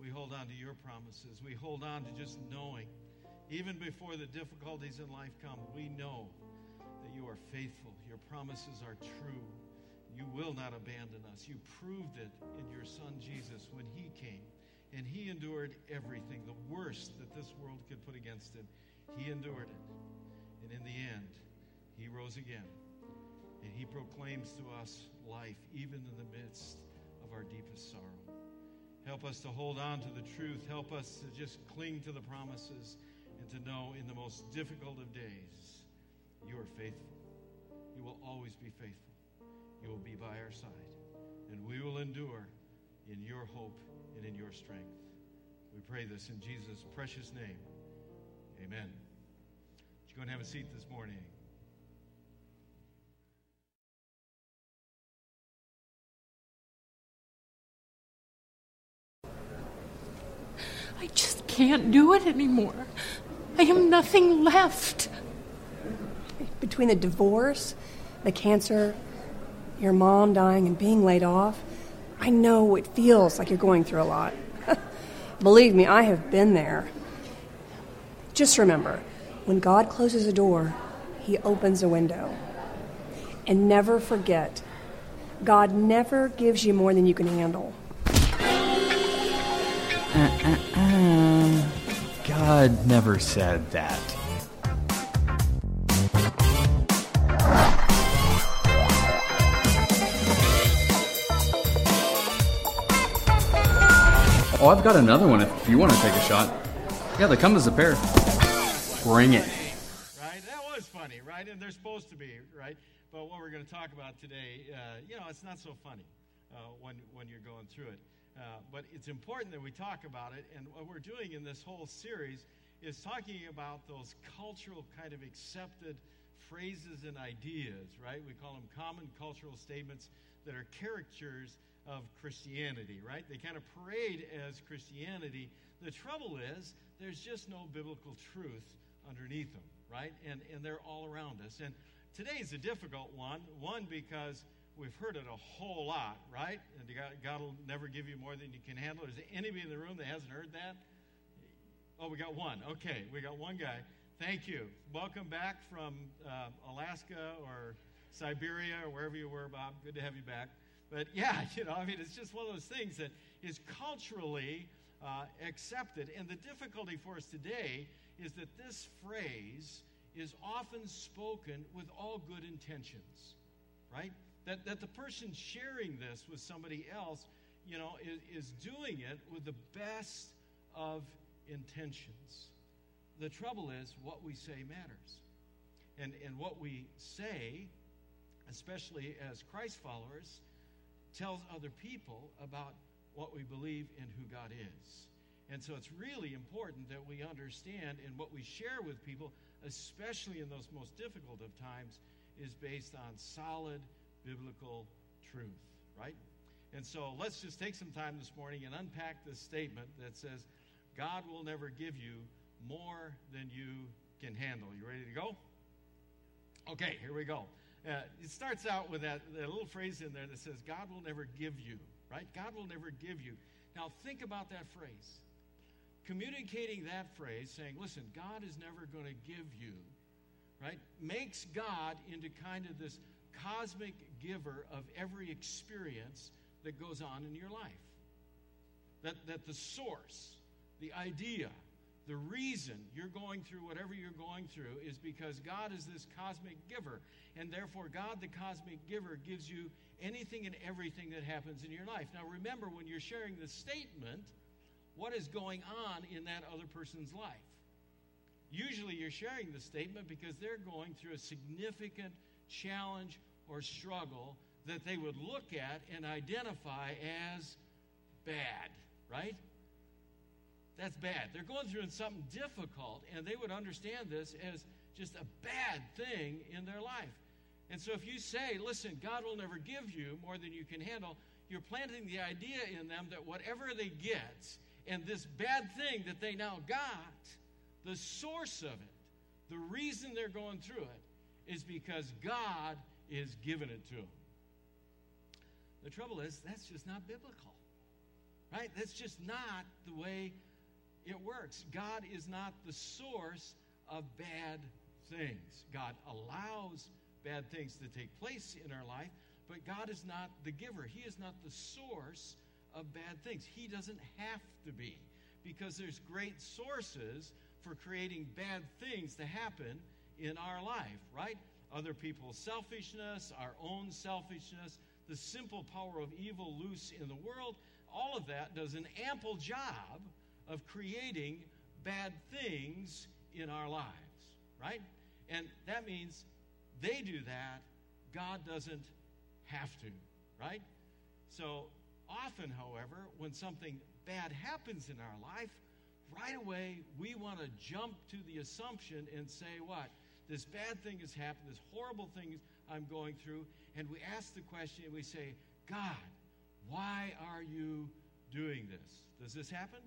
we hold on to your promises. We hold on to just knowing, even before the difficulties in life come, we know that you are faithful. Your promises are true. You will not abandon us. You proved it in your Son Jesus when He came. And He endured everything, the worst that this world could put against Him. He endured it. And in the end, He rose again. And He proclaims to us life, even in the midst of our deepest sorrow. Help us to hold on to the truth. Help us to just cling to the promises and to know in the most difficult of days, you are faithful. You will always be faithful. You will be by our side. And we will endure in your hope and in your strength. We pray this in Jesus' precious name. Amen. Would You go and have a seat this morning. I just can't do it anymore. I have nothing left. Between the divorce, the cancer, your mom dying, and being laid off, I know it feels like you're going through a lot. Believe me, I have been there. Just remember when God closes a door, he opens a window. And never forget, God never gives you more than you can handle. Uh-uh-uh. God never said that. Oh, I've got another one if you want to take a shot. Yeah, they come as a pair. Bring it. Right? That was funny, right? And they're supposed to be, right? But what we're going to talk about today, uh, you know, it's not so funny uh, when, when you're going through it. Uh, but it's important that we talk about it. And what we're doing in this whole series is talking about those cultural kind of accepted phrases and ideas, right? We call them common cultural statements that are caricatures of Christianity, right? They kind of parade as Christianity. The trouble is, there's just no biblical truth underneath them, right? And, and they're all around us. And today's a difficult one. One, because we've heard it a whole lot, right? And God, God will never give you more than you can handle. Is there anybody in the room that hasn't heard that? Oh, we got one. Okay, we got one guy. Thank you. Welcome back from uh, Alaska or Siberia or wherever you were, Bob. Good to have you back. But yeah, you know, I mean, it's just one of those things that is culturally uh, accepted. And the difficulty for us today is that this phrase is often spoken with all good intentions, right? That, that the person sharing this with somebody else, you know, is, is doing it with the best of intentions. The trouble is, what we say matters. And, and what we say, especially as Christ followers, tells other people about what we believe in who God is. And so it's really important that we understand and what we share with people, especially in those most difficult of times, is based on solid biblical truth, right? And so let's just take some time this morning and unpack this statement that says, God will never give you more than you can handle. You ready to go? Okay, here we go. Uh, it starts out with that, that little phrase in there that says, God will never give you, right? God will never give you. Now, think about that phrase. Communicating that phrase, saying, listen, God is never going to give you, right, makes God into kind of this cosmic giver of every experience that goes on in your life. That, that the source, the idea, the reason you're going through whatever you're going through is because God is this cosmic giver. And therefore, God, the cosmic giver, gives you anything and everything that happens in your life. Now, remember, when you're sharing the statement, what is going on in that other person's life? Usually, you're sharing the statement because they're going through a significant challenge or struggle that they would look at and identify as bad, right? That's bad. They're going through something difficult, and they would understand this as just a bad thing in their life. And so if you say, listen, God will never give you more than you can handle, you're planting the idea in them that whatever they get, and this bad thing that they now got, the source of it, the reason they're going through it, is because God is giving it to them. The trouble is, that's just not biblical. Right? That's just not the way it works. God is not the source of bad things. God allows bad things to take place in our life, but God is not the giver. He is not the source of bad things. He doesn't have to be because there's great sources for creating bad things to happen in our life, right? Other people's selfishness, our own selfishness, the simple power of evil loose in the world, all of that does an ample job of creating bad things in our lives, right? And that means they do that, God doesn't have to, right? So often, however, when something bad happens in our life, right away we want to jump to the assumption and say, what? This bad thing has happened, this horrible thing I'm going through, and we ask the question and we say, God, why are you doing this? Does this happen?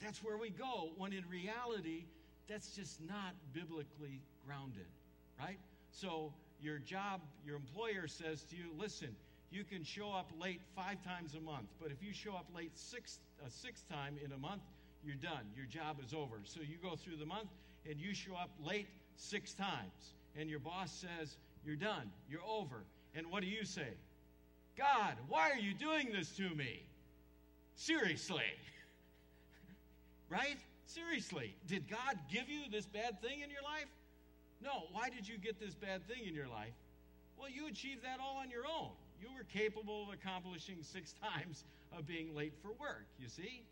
That's where we go, when in reality, that's just not biblically grounded, right? So your job, your employer says to you, listen, you can show up late five times a month, but if you show up late six, uh, a sixth time in a month, you're done. Your job is over. So you go through the month and you show up late six times, and your boss says, You're done. You're over. And what do you say? God, why are you doing this to me? Seriously. right? Seriously. Did God give you this bad thing in your life? No. Why did you get this bad thing in your life? Well, you achieved that all on your own. You were capable of accomplishing six times of being late for work, you see?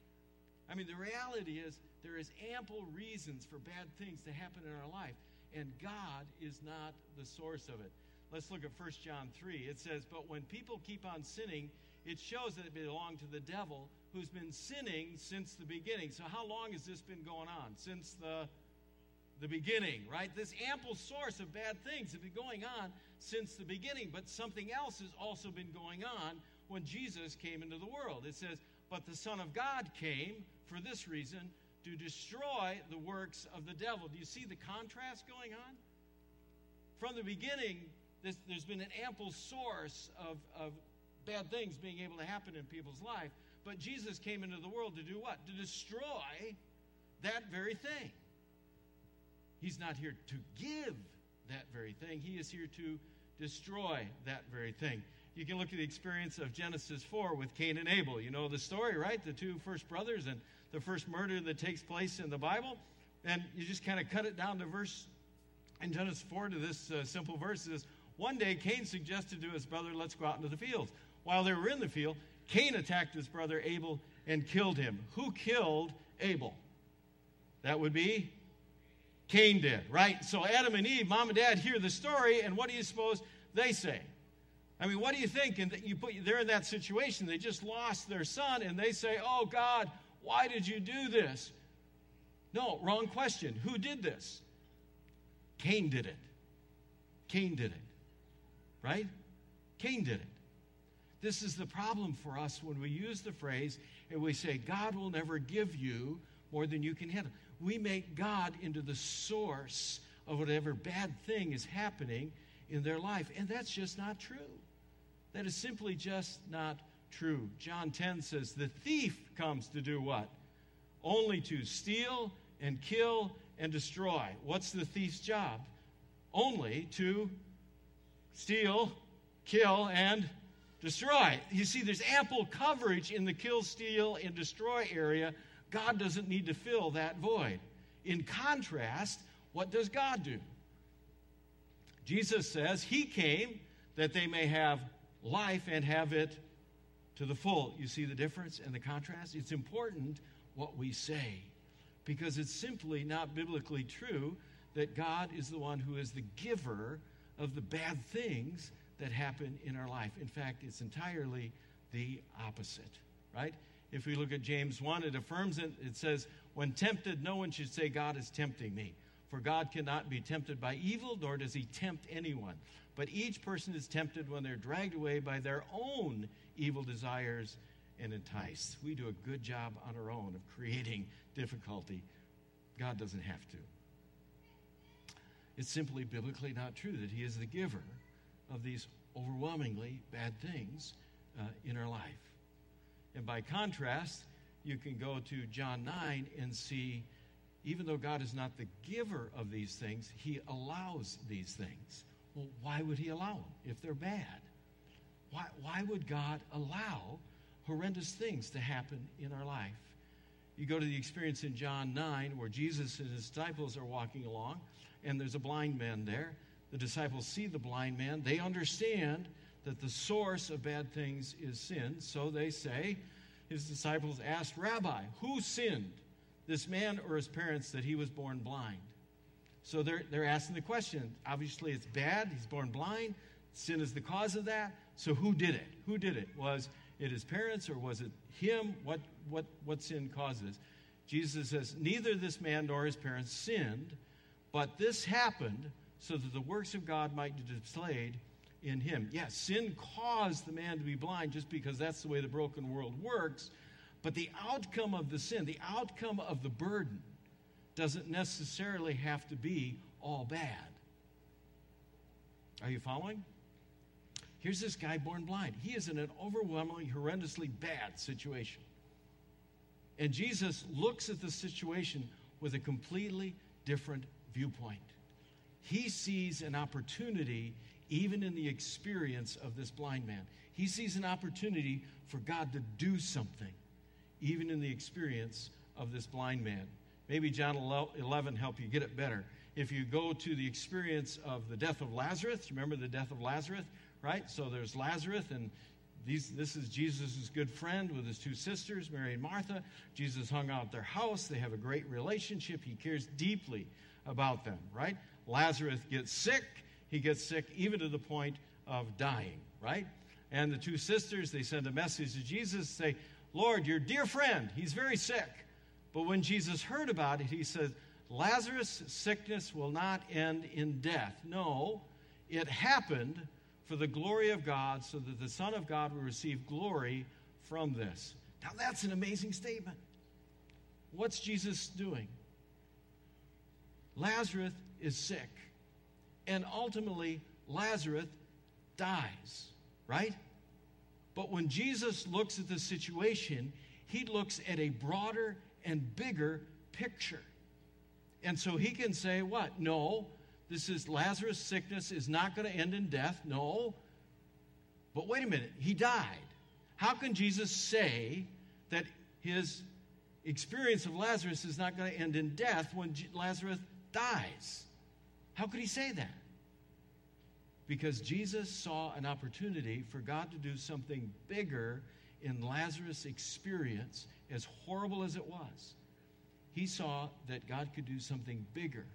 I mean, the reality is there is ample reasons for bad things to happen in our life, and God is not the source of it. Let's look at 1 John 3. It says, But when people keep on sinning, it shows that it belonged to the devil who's been sinning since the beginning. So, how long has this been going on? Since the the beginning, right? This ample source of bad things have been going on since the beginning, but something else has also been going on when Jesus came into the world. It says, But the Son of God came for this reason to destroy the works of the devil. Do you see the contrast going on? From the beginning, this, there's been an ample source of, of bad things being able to happen in people's life. But Jesus came into the world to do what? To destroy that very thing. He's not here to give that very thing, He is here to destroy that very thing. You can look at the experience of Genesis 4 with Cain and Abel. You know the story, right? The two first brothers and the first murder that takes place in the Bible. And you just kind of cut it down to verse in Genesis 4 to this uh, simple verse. It says, One day Cain suggested to his brother, Let's go out into the fields. While they were in the field, Cain attacked his brother Abel and killed him. Who killed Abel? That would be Cain did, right? So Adam and Eve, mom and dad, hear the story, and what do you suppose they say? I mean, what do you think? And you put they're in that situation. They just lost their son, and they say, "Oh God, why did you do this?" No, wrong question. Who did this? Cain did it. Cain did it. Right? Cain did it. This is the problem for us when we use the phrase and we say, God will never give you more than you can handle. We make God into the source of whatever bad thing is happening in their life. And that's just not true. That is simply just not true. John 10 says, The thief comes to do what? Only to steal and kill and destroy. What's the thief's job? Only to steal, kill, and destroy. You see, there's ample coverage in the kill, steal, and destroy area. God doesn't need to fill that void. In contrast, what does God do? Jesus says he came that they may have life and have it to the full. You see the difference and the contrast? It's important what we say because it's simply not biblically true that God is the one who is the giver of the bad things that happen in our life. In fact, it's entirely the opposite, right? If we look at James 1, it affirms it. It says, When tempted, no one should say, God is tempting me. For God cannot be tempted by evil, nor does he tempt anyone. But each person is tempted when they're dragged away by their own evil desires and enticed. We do a good job on our own of creating difficulty. God doesn't have to. It's simply biblically not true that He is the giver of these overwhelmingly bad things uh, in our life. And by contrast, you can go to John 9 and see, even though God is not the giver of these things, He allows these things. Well, why would He allow them if they're bad? Why, why would God allow horrendous things to happen in our life? You go to the experience in John 9 where Jesus and his disciples are walking along, and there's a blind man there. The disciples see the blind man. They understand that the source of bad things is sin, so they say, his disciples asked, Rabbi, who sinned, this man or his parents, that he was born blind? So they're, they're asking the question. Obviously, it's bad. He's born blind. Sin is the cause of that. So who did it? Who did it? Was it his parents or was it him? What, what, what sin causes? Jesus says, Neither this man nor his parents sinned, but this happened so that the works of God might be displayed in him. Yes, sin caused the man to be blind just because that's the way the broken world works. But the outcome of the sin, the outcome of the burden, doesn't necessarily have to be all bad. Are you following? Here's this guy born blind. He is in an overwhelmingly, horrendously bad situation. And Jesus looks at the situation with a completely different viewpoint. He sees an opportunity even in the experience of this blind man. He sees an opportunity for God to do something, even in the experience of this blind man. Maybe John 11 help you get it better. If you go to the experience of the death of Lazarus, remember the death of Lazarus? right? So there's Lazarus, and these, this is Jesus' good friend with his two sisters, Mary and Martha. Jesus hung out at their house. They have a great relationship. He cares deeply about them, right? Lazarus gets sick. He gets sick even to the point of dying, right? And the two sisters, they send a message to Jesus, say, Lord, your dear friend, he's very sick. But when Jesus heard about it, he said, Lazarus' sickness will not end in death. No, it happened for the glory of God, so that the Son of God will receive glory from this. Now, that's an amazing statement. What's Jesus doing? Lazarus is sick, and ultimately, Lazarus dies, right? But when Jesus looks at the situation, he looks at a broader and bigger picture. And so he can say, What? No, this is Lazarus' sickness is not going to end in death. No. But wait a minute, he died. How can Jesus say that his experience of Lazarus is not going to end in death when Lazarus dies? How could he say that? Because Jesus saw an opportunity for God to do something bigger in Lazarus' experience, as horrible as it was. He saw that God could do something bigger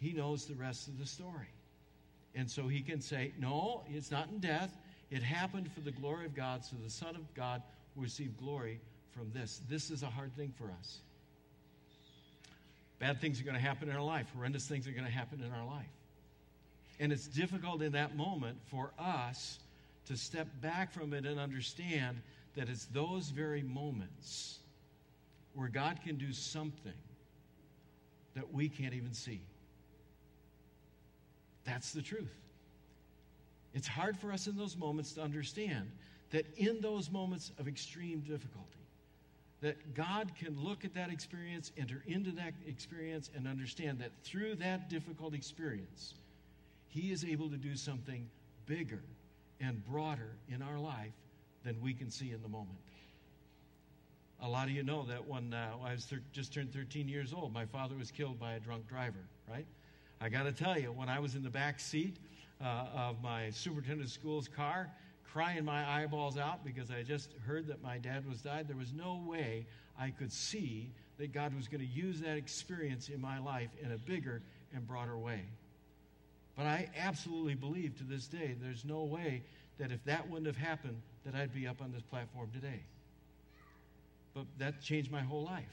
he knows the rest of the story. And so he can say, No, it's not in death. It happened for the glory of God, so the Son of God will receive glory from this. This is a hard thing for us. Bad things are going to happen in our life, horrendous things are going to happen in our life. And it's difficult in that moment for us to step back from it and understand that it's those very moments where God can do something that we can't even see. That's the truth. It's hard for us in those moments to understand that in those moments of extreme difficulty, that God can look at that experience, enter into that experience, and understand that through that difficult experience, He is able to do something bigger and broader in our life than we can see in the moment. A lot of you know that when uh, I was thir- just turned 13 years old, my father was killed by a drunk driver, right? I got to tell you, when I was in the back seat uh, of my superintendent of school's car, crying my eyeballs out because I just heard that my dad was died, there was no way I could see that God was going to use that experience in my life in a bigger and broader way. But I absolutely believe to this day there's no way that if that wouldn't have happened, that I'd be up on this platform today. But that changed my whole life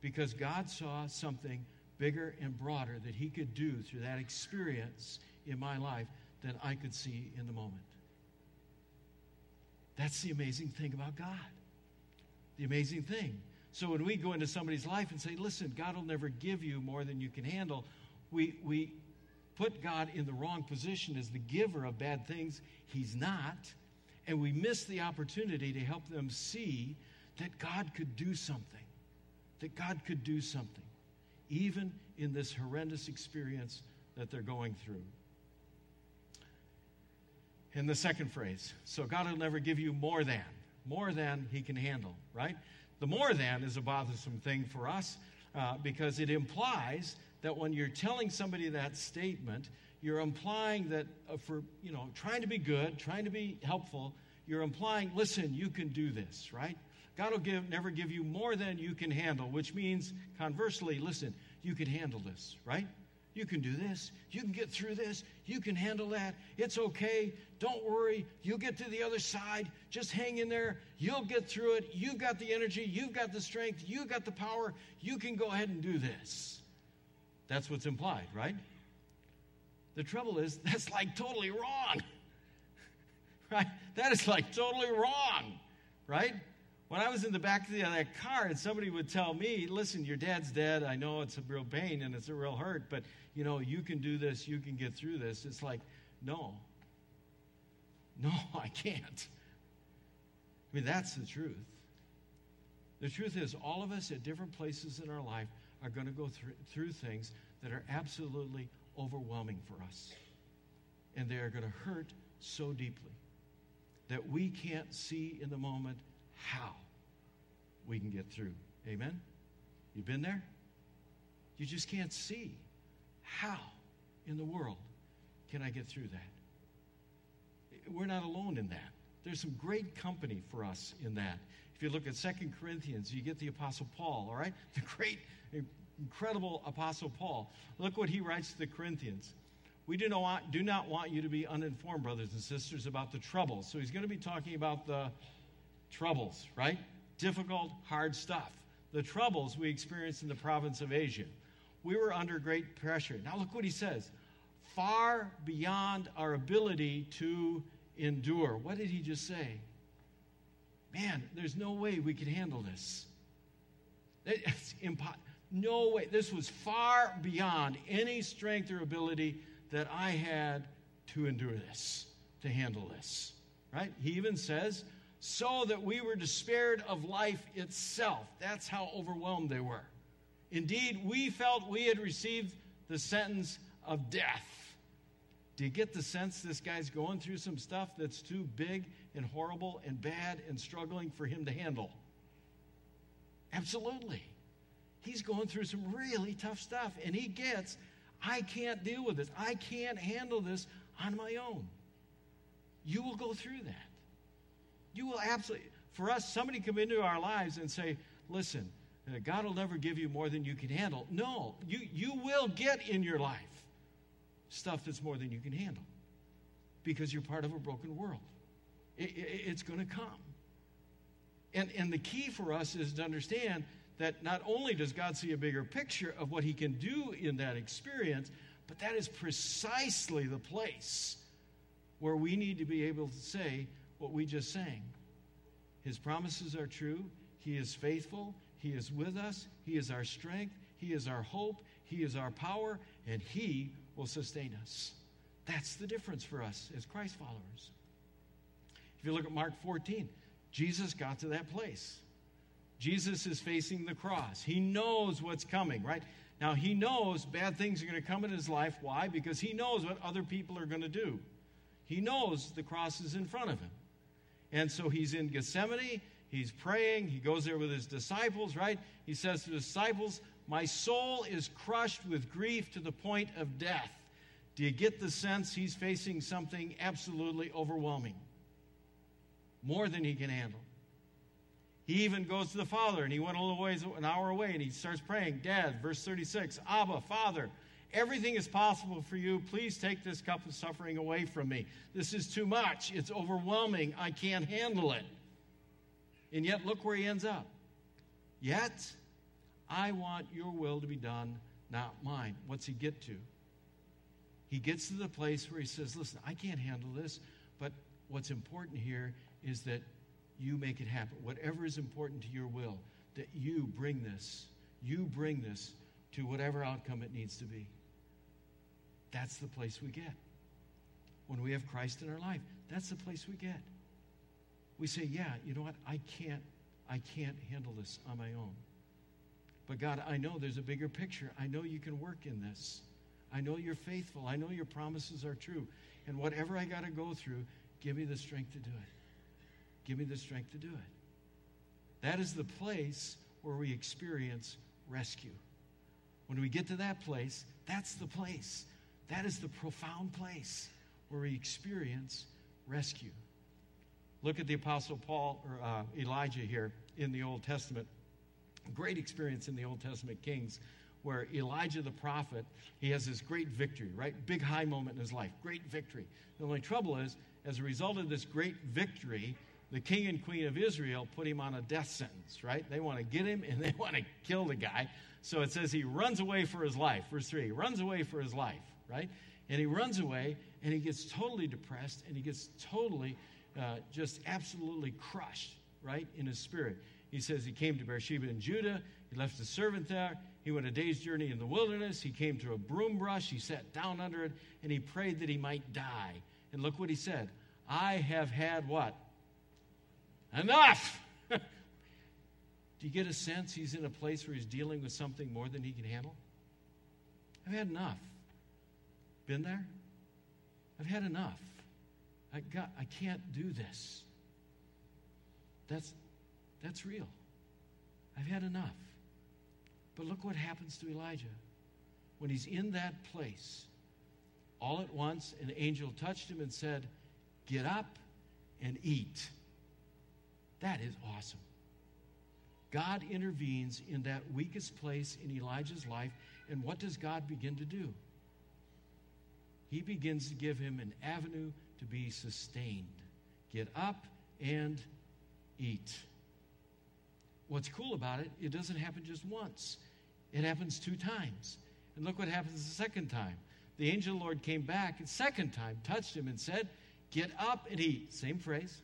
because God saw something bigger and broader that He could do through that experience in my life than I could see in the moment. That's the amazing thing about God. The amazing thing. So when we go into somebody's life and say, listen, God will never give you more than you can handle, we, we put God in the wrong position as the giver of bad things. He's not. And we miss the opportunity to help them see that God could do something, that God could do something, even in this horrendous experience that they're going through. And the second phrase so God will never give you more than, more than He can handle, right? The more than is a bothersome thing for us uh, because it implies that when you're telling somebody that statement, you're implying that uh, for, you know, trying to be good, trying to be helpful, you're implying, listen, you can do this, right? God will give, never give you more than you can handle, which means, conversely, listen, you can handle this, right? You can do this. You can get through this. You can handle that. It's okay. Don't worry. You'll get to the other side. Just hang in there. You'll get through it. You've got the energy. You've got the strength. You've got the power. You can go ahead and do this. That's what's implied, right? The trouble is, that's like totally wrong. right? That is like totally wrong, right? When I was in the back of the, that car and somebody would tell me, listen, your dad's dead. I know it's a real pain and it's a real hurt, but you know, you can do this, you can get through this. It's like, no. No, I can't. I mean, that's the truth. The truth is, all of us at different places in our life are going to go through, through things that are absolutely overwhelming for us. And they are going to hurt so deeply that we can't see in the moment how we can get through. Amen? You've been there? You just can't see how in the world can I get through that? We're not alone in that. There's some great company for us in that. If you look at Second Corinthians, you get the Apostle Paul, all right? The great, incredible Apostle Paul. Look what he writes to the Corinthians. We do not, want, do not want you to be uninformed, brothers and sisters, about the troubles. So he's going to be talking about the troubles, right? Difficult, hard stuff. The troubles we experienced in the province of Asia. We were under great pressure. Now, look what he says far beyond our ability to endure. What did he just say? Man, there's no way we could handle this. It's impossible. No way. This was far beyond any strength or ability that I had to endure this, to handle this. Right? He even says, so that we were despaired of life itself. That's how overwhelmed they were. Indeed, we felt we had received the sentence of death. Do you get the sense this guy's going through some stuff that's too big and horrible and bad and struggling for him to handle? Absolutely. He's going through some really tough stuff, and he gets, I can't deal with this. I can't handle this on my own. You will go through that. You will absolutely, for us, somebody come into our lives and say, listen, uh, God will never give you more than you can handle. No, you, you will get in your life stuff that's more than you can handle because you're part of a broken world. It, it, it's going to come. And, and the key for us is to understand that not only does God see a bigger picture of what he can do in that experience, but that is precisely the place where we need to be able to say, what we just sang. His promises are true. He is faithful. He is with us. He is our strength. He is our hope. He is our power, and He will sustain us. That's the difference for us as Christ followers. If you look at Mark 14, Jesus got to that place. Jesus is facing the cross. He knows what's coming, right? Now, he knows bad things are going to come in his life. Why? Because he knows what other people are going to do. He knows the cross is in front of him. And so he's in Gethsemane, he's praying, he goes there with his disciples, right? He says to the disciples, My soul is crushed with grief to the point of death. Do you get the sense he's facing something absolutely overwhelming? More than he can handle. He even goes to the Father, and he went a little ways, an hour away, and he starts praying, Dad, verse 36, Abba, Father, Everything is possible for you. Please take this cup of suffering away from me. This is too much. It's overwhelming. I can't handle it. And yet, look where he ends up. Yet, I want your will to be done, not mine. What's he get to? He gets to the place where he says, Listen, I can't handle this, but what's important here is that you make it happen. Whatever is important to your will, that you bring this, you bring this to whatever outcome it needs to be. That's the place we get. When we have Christ in our life, that's the place we get. we say, Yeah, you know what? I can't, I can't handle this on my own. But God, I know there's a bigger picture. I know you can work in this. I know you're faithful. I know your promises are true. And whatever I got to go through, give me the strength to do it. Give me the strength to do it. That is the place where we experience rescue. When we get to that place, that's the place. That is the profound place where we experience rescue. Look at the Apostle Paul or uh, Elijah here in the Old Testament. Great experience in the Old Testament Kings where Elijah the prophet, he has this great victory, right? Big high moment in his life, great victory. The only trouble is, as a result of this great victory, the king and queen of Israel put him on a death sentence, right? They want to get him and they want to kill the guy. So it says he runs away for his life. Verse 3 he runs away for his life, right? And he runs away and he gets totally depressed and he gets totally uh, just absolutely crushed, right, in his spirit. He says he came to Beersheba in Judah. He left his servant there. He went a day's journey in the wilderness. He came to a broom brush. He sat down under it and he prayed that he might die. And look what he said I have had what? Enough! Do you get a sense he's in a place where he's dealing with something more than he can handle? I've had enough. Been there? I've had enough. I, got, I can't do this. That's, that's real. I've had enough. But look what happens to Elijah. When he's in that place, all at once an angel touched him and said, Get up and eat. That is awesome. God intervenes in that weakest place in Elijah's life, and what does God begin to do? He begins to give him an avenue to be sustained. Get up and eat. What's cool about it, it doesn't happen just once, it happens two times. And look what happens the second time. The angel of the Lord came back, and second time touched him and said, Get up and eat. Same phrase.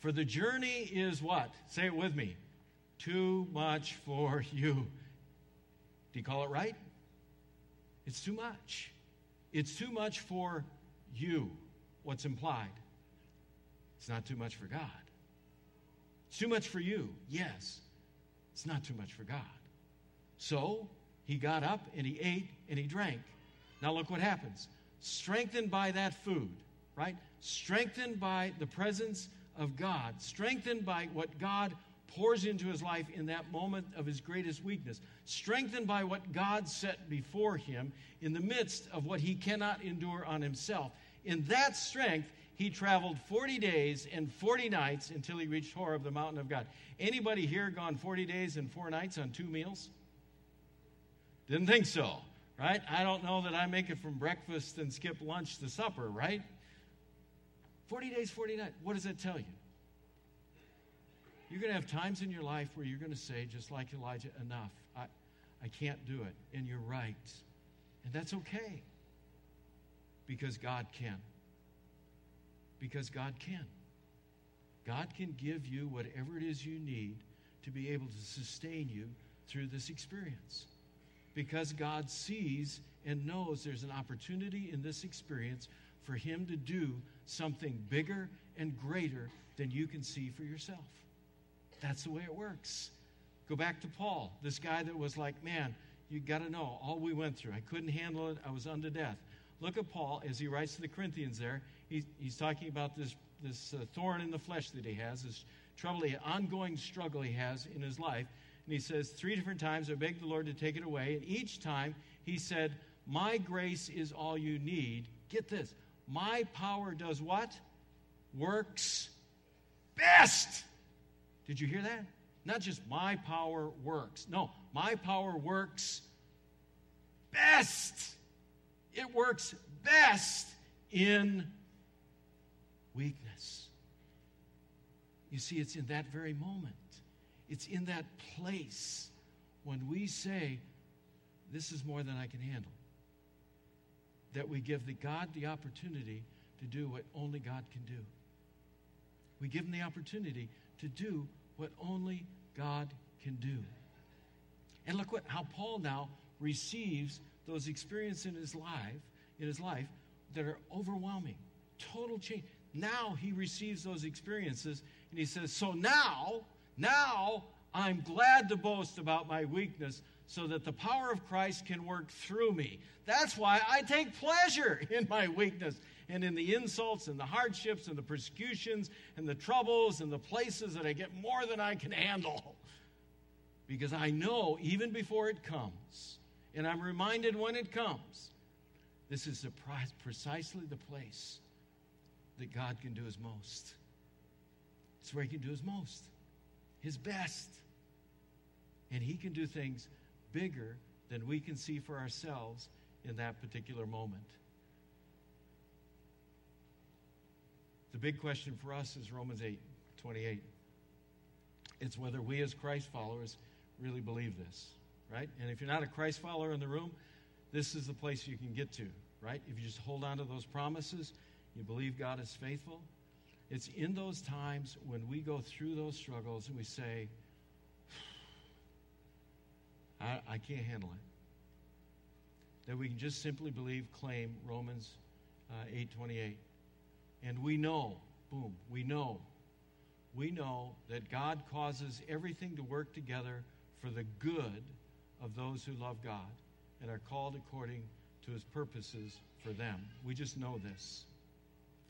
For the journey is what? Say it with me. Too much for you. Do you call it right? It's too much. It's too much for you. What's implied? It's not too much for God. It's too much for you. Yes. It's not too much for God. So he got up and he ate and he drank. Now look what happens. Strengthened by that food, right? Strengthened by the presence of God, strengthened by what God pours into his life in that moment of his greatest weakness, strengthened by what God set before him in the midst of what he cannot endure on himself. In that strength, he traveled 40 days and 40 nights until he reached Horeb, the mountain of God. Anybody here gone 40 days and 4 nights on two meals? Didn't think so, right? I don't know that I make it from breakfast and skip lunch to supper, right? 40 days, 40 nights. What does that tell you? You're going to have times in your life where you're going to say, just like Elijah, enough. I, I can't do it. And you're right. And that's okay. Because God can. Because God can. God can give you whatever it is you need to be able to sustain you through this experience. Because God sees and knows there's an opportunity in this experience for Him to do something bigger and greater than you can see for yourself. That's the way it works. Go back to Paul, this guy that was like, man, you got to know all we went through. I couldn't handle it. I was unto death. Look at Paul as he writes to the Corinthians there. He's, he's talking about this, this uh, thorn in the flesh that he has, this trouble, the ongoing struggle he has in his life. And he says, Three different times I begged the Lord to take it away. And each time he said, My grace is all you need. Get this. My power does what? Works best. Did you hear that? Not just my power works. No, my power works best. It works best in weakness. You see, it's in that very moment, it's in that place when we say, This is more than I can handle, that we give the God the opportunity to do what only God can do. We give him the opportunity to do what only God can do. And look what how Paul now receives those experiences in his life, in his life that are overwhelming, total change. now he receives those experiences and he says, So now, now I'm glad to boast about my weakness so that the power of Christ can work through me. That's why I take pleasure in my weakness and in the insults and the hardships and the persecutions and the troubles and the places that I get more than I can handle. Because I know even before it comes, and I'm reminded when it comes, this is the, precisely the place that God can do his most. It's where he can do his most, his best. And he can do things bigger than we can see for ourselves in that particular moment. The big question for us is Romans 8 28. It's whether we as Christ followers really believe this, right? And if you're not a Christ follower in the room, this is the place you can get to, right? If you just hold on to those promises, you believe God is faithful. It's in those times when we go through those struggles and we say, I, I can't handle it. That we can just simply believe, claim Romans uh, 8:28, and we know, boom, we know, we know that God causes everything to work together for the good of those who love God and are called according to His purposes for them. We just know this.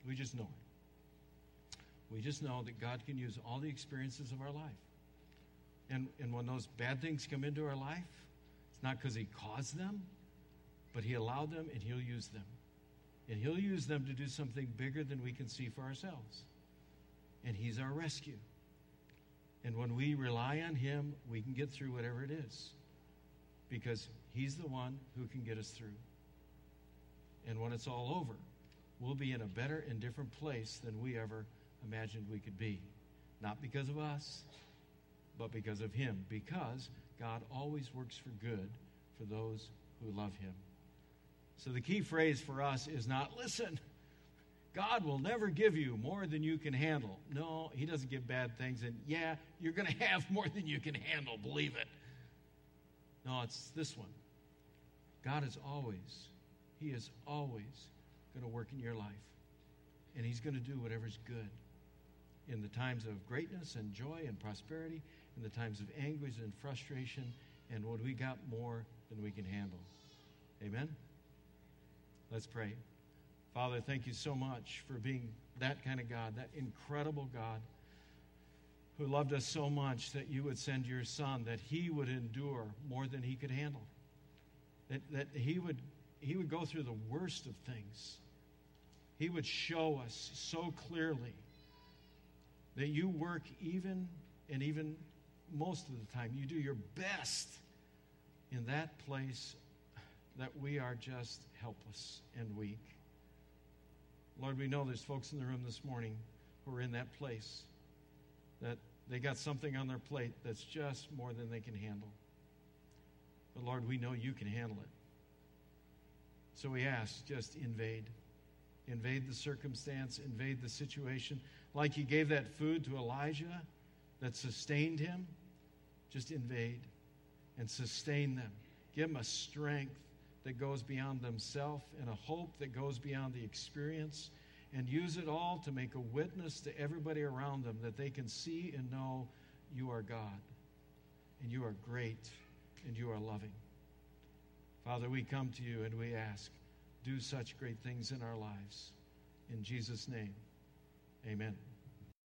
We just know it. We just know that God can use all the experiences of our life. And, and when those bad things come into our life, it's not because He caused them, but He allowed them and He'll use them. And He'll use them to do something bigger than we can see for ourselves. And He's our rescue. And when we rely on Him, we can get through whatever it is because He's the one who can get us through. And when it's all over, we'll be in a better and different place than we ever imagined we could be. Not because of us, but because of Him. Because God always works for good for those who love Him. So the key phrase for us is not listen, God will never give you more than you can handle. No, He doesn't give bad things. And yeah, you're going to have more than you can handle, believe it. No, it's this one. God is always, He is always going to work in your life. And He's going to do whatever's good in the times of greatness and joy and prosperity, in the times of anguish and frustration, and when we got more than we can handle. Amen? Let's pray. Father, thank you so much for being that kind of God, that incredible God who loved us so much that you would send your Son, that he would endure more than he could handle, that, that he, would, he would go through the worst of things. He would show us so clearly that you work even and even most of the time, you do your best in that place that we are just helpless and weak. Lord, we know there's folks in the room this morning who are in that place that they got something on their plate that's just more than they can handle. But Lord, we know you can handle it. So we ask, just invade. Invade the circumstance, invade the situation. Like you gave that food to Elijah that sustained him, just invade and sustain them. Give them a strength that goes beyond themselves and a hope that goes beyond the experience and use it all to make a witness to everybody around them that they can see and know you are God and you are great and you are loving. Father, we come to you and we ask, do such great things in our lives. In Jesus' name, amen.